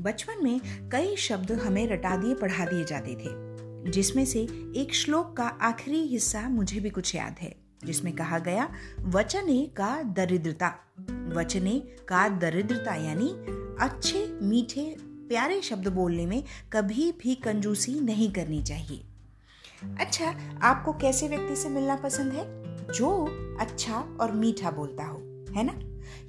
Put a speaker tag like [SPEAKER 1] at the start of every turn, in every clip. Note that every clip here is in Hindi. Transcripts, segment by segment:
[SPEAKER 1] बचपन में कई शब्द हमें रटा दिए, पढ़ा दिए जाते थे, जिसमें से एक श्लोक का आखिरी हिस्सा मुझे भी कुछ याद है, जिसमें कहा गया, वचने का दरिद्रता, वचने का दरिद्रता यानी अच्छे, मीठे, प्यारे शब्द बोलने में कभी भी कंजूसी नहीं करनी चाहिए। अच्छा आपको कैसे व्यक्ति से मिलना पसंद है? जो अच्छा और मीठा बोलता हो। है ना?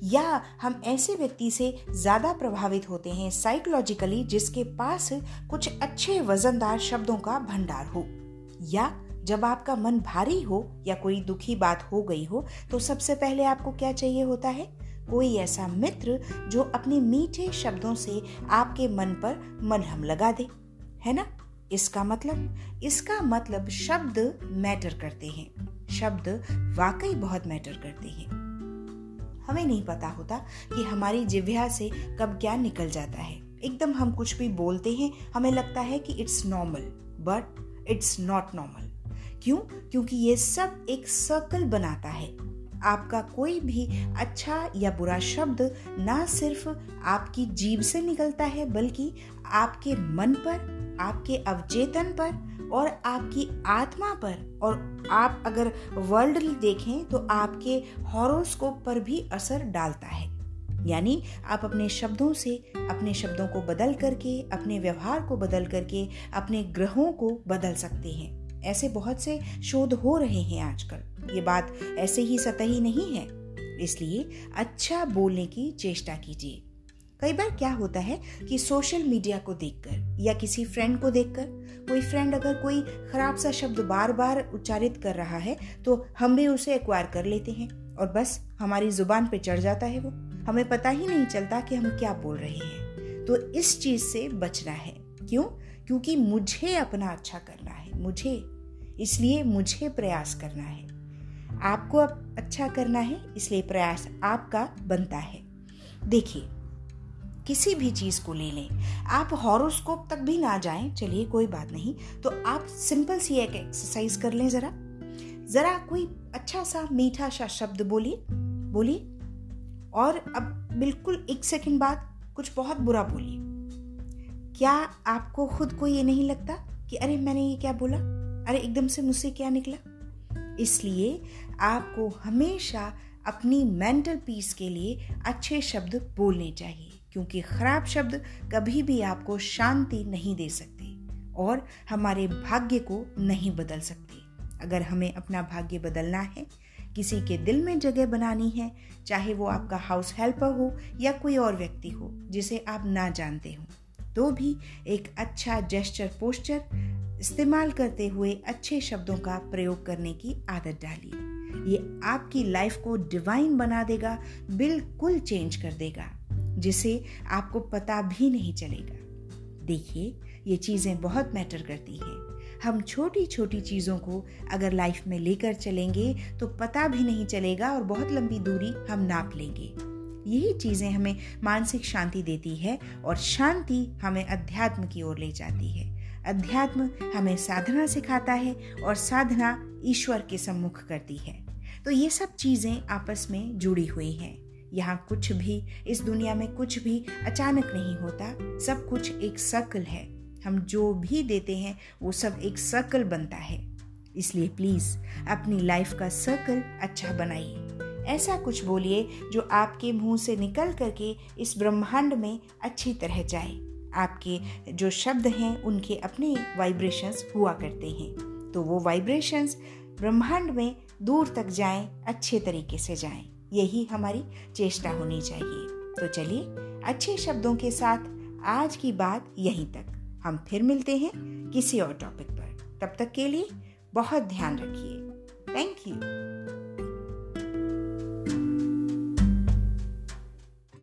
[SPEAKER 1] या हम ऐसे व्यक्ति से ज़्यादा प्रभावित होते हैं साइकोलॉजिकली जिसके पास कुछ अच्छे वजनदार शब्दों का भंडार हो। या जब आपका मन भारी हो या कोई दुखी बात हो गई हो तो सबसे पहले आपको क्या चाहिए होता है? कोई ऐसा मित्र जो अपने मीठे शब्दों से आपके मन पर मलहम लगा दे। है ना? इसका मतलब इसका मतलब शब्द मैटर करते हैं। शब्द वाकई बहुत मैटर करते हैं। हमें नहीं पता होता कि हमारी जिव्या से कब क्या निकल जाता है। एकदम हम कुछ भी बोलते हैं, हमें लगता है कि it's normal but it's not normal क्यों? क्योंकि ये सब एक सर्कल बनाता है। आपका कोई भी अच्छा या बुरा शब्द ना सिर्फ़ आपकी जीभ से निकलता है, बल्कि आपके मन पर आपके अवचेतन पर और आपकी आत्मा पर। और आप अगर वर्ल्डली देखें तो आपके हॉरोस्कोप पर भी असर डालता है। यानी आप अपने शब्दों से, अपने शब्दों को बदल करके, अपने व्यवहार को बदल करके, अपने ग्रहों को बदल सकते हैं। ऐसे बहुत से शोध हो रहे हैं आजकल। ये बात ऐसे ही सतही नहीं है। इसलिए अच्छा बोलने की चेष्टा कीजिए। कई बार क्या होता है कि सोशल मीडिया को देखकर या किसी फ्रेंड को देखकर, कोई फ्रेंड अगर कोई खराब सा शब्द बार बार उच्चारित कर रहा है तो हम भी उसे एक्वायर कर लेते हैं और बस हमारी ज़ुबान पे चढ़ जाता है वो। हमें पता ही नहीं चलता कि हम क्या बोल रहे हैं। तो इस चीज़ से बचना है। क्यों? क्योंकि मुझे अपना अच्छा करना है, मुझे। इसलिए मुझे प्रयास करना है। आपको अच्छा करना है, इसलिए प्रयास आपका बनता है। देखिए किसी भी चीज़ को ले लें। आप हॉरोस्कोप तक भी ना जाएँ। चलिए, कोई बात नहीं। तो आप सिंपल सी एक एक्सरसाइज कर लें जरा। जरा कोई अच्छा सा, मीठा सा शब्द बोलिए। बोलिए। और अब बिल्कुल एक सेकंड बाद कुछ बहुत बुरा बोलिए। क्या आपको खुद को ये नहीं लगता कि, अरे, मैंने ये क्या बोला? अरे, एकदम से मुझसे क्या निकला? इसलिए आपको हमेशा अपनी मेंटल पीस के लिए अच्छे शब्द बोलने चाहिए। क्योंकि खराब शब्द कभी भी आपको शांति नहीं दे सकते और हमारे भाग्य को नहीं बदल सकते। अगर हमें अपना भाग्य बदलना है, किसी के दिल में जगह बनानी है, चाहे वो आपका हाउस हेल्पर हो या कोई और व्यक्ति हो, जिसे आप ना जानते हो तो भी एक अच्छा जेस्चर पोस्चर इस्तेमाल करते हुए अच्छे शब्दों का प्रयोग करने की आदत डालिए। ये आपकी लाइफ को डिवाइन बना देगा, बिल्कुल चेंज कर देगा। जिसे आपको पता भी नहीं चलेगा। देखिए, ये चीज़ें बहुत मैटर करती हैं। हम छोटी छोटी चीज़ों को अगर लाइफ में लेकर चलेंगे तो पता भी नहीं चलेगा और बहुत लंबी दूरी हम नाप लेंगे। यही चीज़ें हमें मानसिक शांति देती है और शांति हमें अध्यात्म की ओर ले जाती है। अध्यात्म हमें साधना सिखाता है और साधना ईश्वर के सम्मुख करती है। तो ये सब चीज़ें आपस में जुड़ी हुई हैं। यहाँ कुछ भी, इस दुनिया में कुछ भी अचानक नहीं होता। सब कुछ एक सर्कल है। हम जो भी देते हैं, वो सब एक सर्कल बनता है। इसलिए प्लीज़ अपनी लाइफ का सर्कल अच्छा बनाइए। ऐसा कुछ बोलिए जो आपके मुँह से निकल करके इस ब्रह्मांड में अच्छी तरह जाए। आपके जो शब्द हैं, उनके अपने वाइब्रेशंस हुआ करते हैं। तो वो वाइब्रेशंस ब्रह्मांड में दूर तक जाएँ, अच्छे तरीके से जाएँ। यही हमारी चेष्टा होनी चाहिए। तो चलिए, अच्छे शब्दों के साथ आज की बात यहीं तक। हम फिर मिलते हैं किसी और टॉपिक पर। तब तक के लिए बहुत ध्यान रखिए। Thank you